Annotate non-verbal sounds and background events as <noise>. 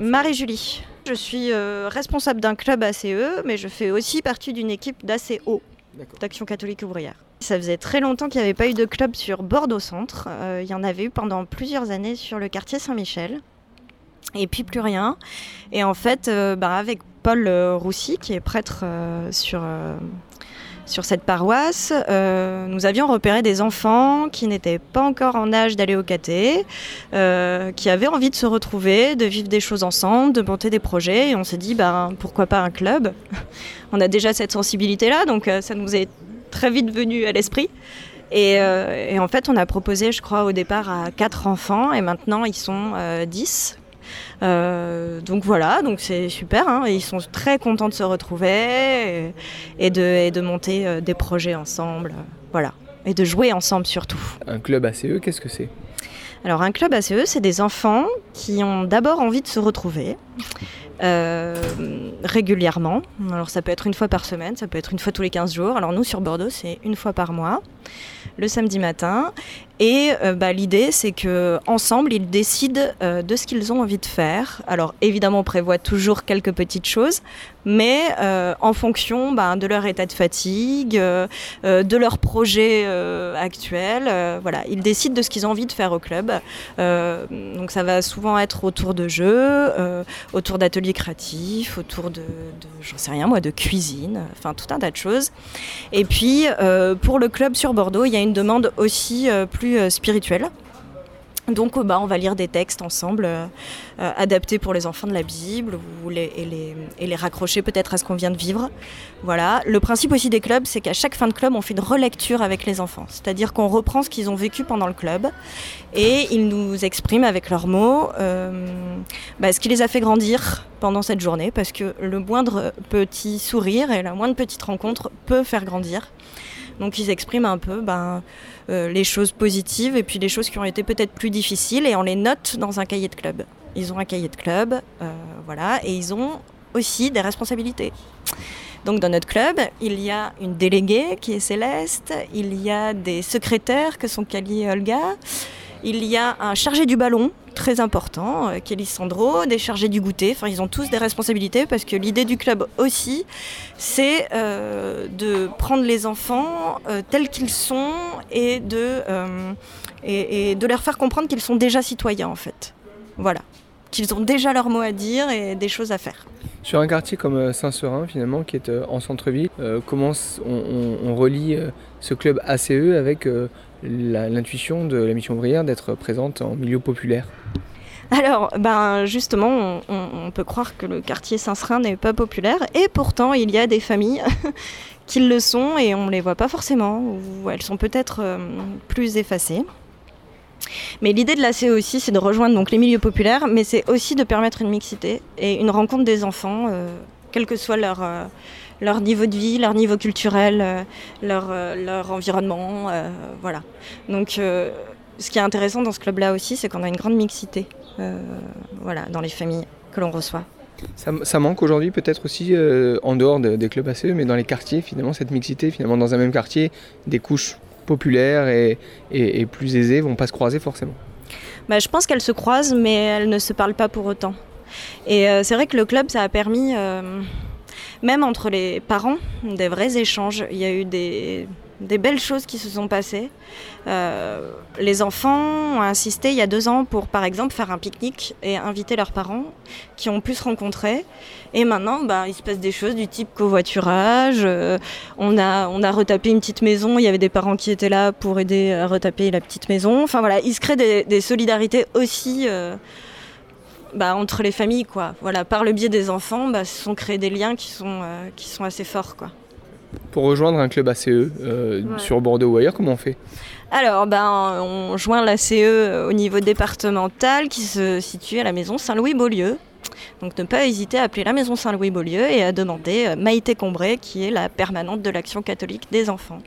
Marie-Julie. Je suis euh, responsable d'un club ACE, mais je fais aussi partie d'une équipe d'ACO, d'Action catholique ouvrière. Ça faisait très longtemps qu'il n'y avait pas eu de club sur Bordeaux Centre. Euh, il y en avait eu pendant plusieurs années sur le quartier Saint-Michel. Et puis plus rien. Et en fait, euh, bah, avec Paul Roussy, qui est prêtre sur sur cette paroisse, euh, nous avions repéré des enfants qui n'étaient pas encore en âge d'aller au caté, euh, qui avaient envie de se retrouver, de vivre des choses ensemble, de monter des projets. Et on s'est dit, ben, pourquoi pas un club? <laughs> On a déjà cette sensibilité-là, donc euh, ça nous est très vite venu à l'esprit. Et, en fait, on a proposé, je crois, au départ à quatre enfants, et maintenant ils sont 10 euh, donc voilà, donc c'est super. Hein, ils sont très contents de se retrouver et, de, de, monter euh, des projets ensemble. Euh, voilà. Et de jouer ensemble surtout. Un club ACE, qu'est-ce que c'est? Alors un club ACE, c'est des enfants qui ont d'abord envie de se retrouver régulièrement. Alors ça peut être une fois par semaine, ça peut être une fois tous les 15 jours. Alors nous sur Bordeaux, c'est une fois par mois le samedi matin. Et euh, bah, l'idée, c'est que ensemble, ils décident euh, de ce qu'ils ont envie de faire. Alors évidemment, on prévoit toujours quelques petites choses, mais euh, en fonction bah, de leur état de fatigue, de leur projet actuel, voilà, ils décident de ce qu'ils ont envie de faire au club. donc ça va souvent être autour de jeux, autour d'ateliers créatifs, autour de, de j'en sais rien moi, de cuisine, enfin tout un tas de choses. Et puis pour le club sur Bordeaux, il y a une demande aussi euh, plus euh, spirituelle. Donc bah, on va lire des textes ensemble, euh, adaptés pour les enfants de la Bible, ou les, et, les, raccrocher peut-être à ce qu'on vient de vivre. Voilà. Le principe aussi des clubs, c'est qu'à chaque fin de club, on fait une relecture avec les enfants. C'est-à-dire qu'on reprend ce qu'ils ont vécu pendant le club, et ils nous expriment avec leurs mots bah, ce qui les a fait grandir pendant cette journée, parce que le moindre petit sourire et la moindre petite rencontre peut faire grandir. Donc ils expriment un peu ben, euh, les choses positives et puis les choses qui ont été peut-être plus difficiles et on les note dans un cahier de club. Ils ont un cahier de club, euh, voilà, et ils ont aussi des responsabilités. Donc dans notre club, il y a une déléguée qui est Céleste, il y a des secrétaires que sont Kali et Olga, il y a un chargé du ballon très important, euh, des chargés du goûter. Enfin, ils ont tous des responsabilités parce que l'idée du club aussi, c'est euh, de prendre les enfants euh, tels qu'ils sont et de, et, de leur faire comprendre qu'ils sont déjà citoyens en fait. Voilà qu'ils ont déjà leur mot à dire et des choses à faire. Sur un quartier comme Saint-Seurin, finalement, qui est en centre-ville, comment on, relie ce club ACE avec l'intuition de la mission ouvrière d'être présente en milieu populaire alors, ben justement, on, peut croire que le quartier Saint-Serin n'est pas populaire, et pourtant il y a des familles <laughs> qui le sont et on ne les voit pas forcément, ou elles sont peut-être euh, plus effacées. Mais l'idée de la CE aussi, c'est de rejoindre donc les milieux populaires, mais c'est aussi de permettre une mixité et une rencontre des enfants, euh, que soit leur, euh, leur niveau de vie, leur niveau culturel, leur, leur environnement, voilà. Donc, ce qui est intéressant dans ce club-là aussi, c'est qu'on a une grande mixité. Euh, voilà, dans les familles que l'on reçoit. Ça, manque aujourd'hui peut-être aussi euh, en dehors des clubs ACE, mais dans les quartiers, finalement, cette mixité, finalement, dans un même quartier, des couches populaires et, et, plus aisées vont pas se croiser forcément. Bah, je pense qu'elles se croisent, mais elles ne se parlent pas pour autant. Et euh, c'est vrai que le club, ça a permis, même entre les parents, des vrais échanges. Il y a eu des, belles choses qui se sont passées. Euh, les enfants ont insisté il y a deux ans pour, par exemple, faire un pique-nique et inviter leurs parents qui ont pu se rencontrer. Et maintenant, bah, il se passe des choses du type covoiturage. Euh, on, a, on a retapé une petite maison. Il y avait des parents qui étaient là pour aider à retaper la petite maison. Enfin voilà, il se crée des, solidarités aussi. Euh, bah, entre les familles, quoi. Voilà, par le biais des enfants, bah, se sont créés des liens qui sont, qui sont assez forts, quoi. Pour rejoindre un club ACE euh, sur Bordeaux ou ailleurs, comment on fait? Alors, ben, on joint l'ACE au niveau départemental qui se situe à la maison Saint-Louis-Beaulieu. Donc ne pas hésiter à appeler la maison Saint-Louis-Beaulieu et à demander euh, Maïté Combré qui est la permanente de l'action catholique des enfants.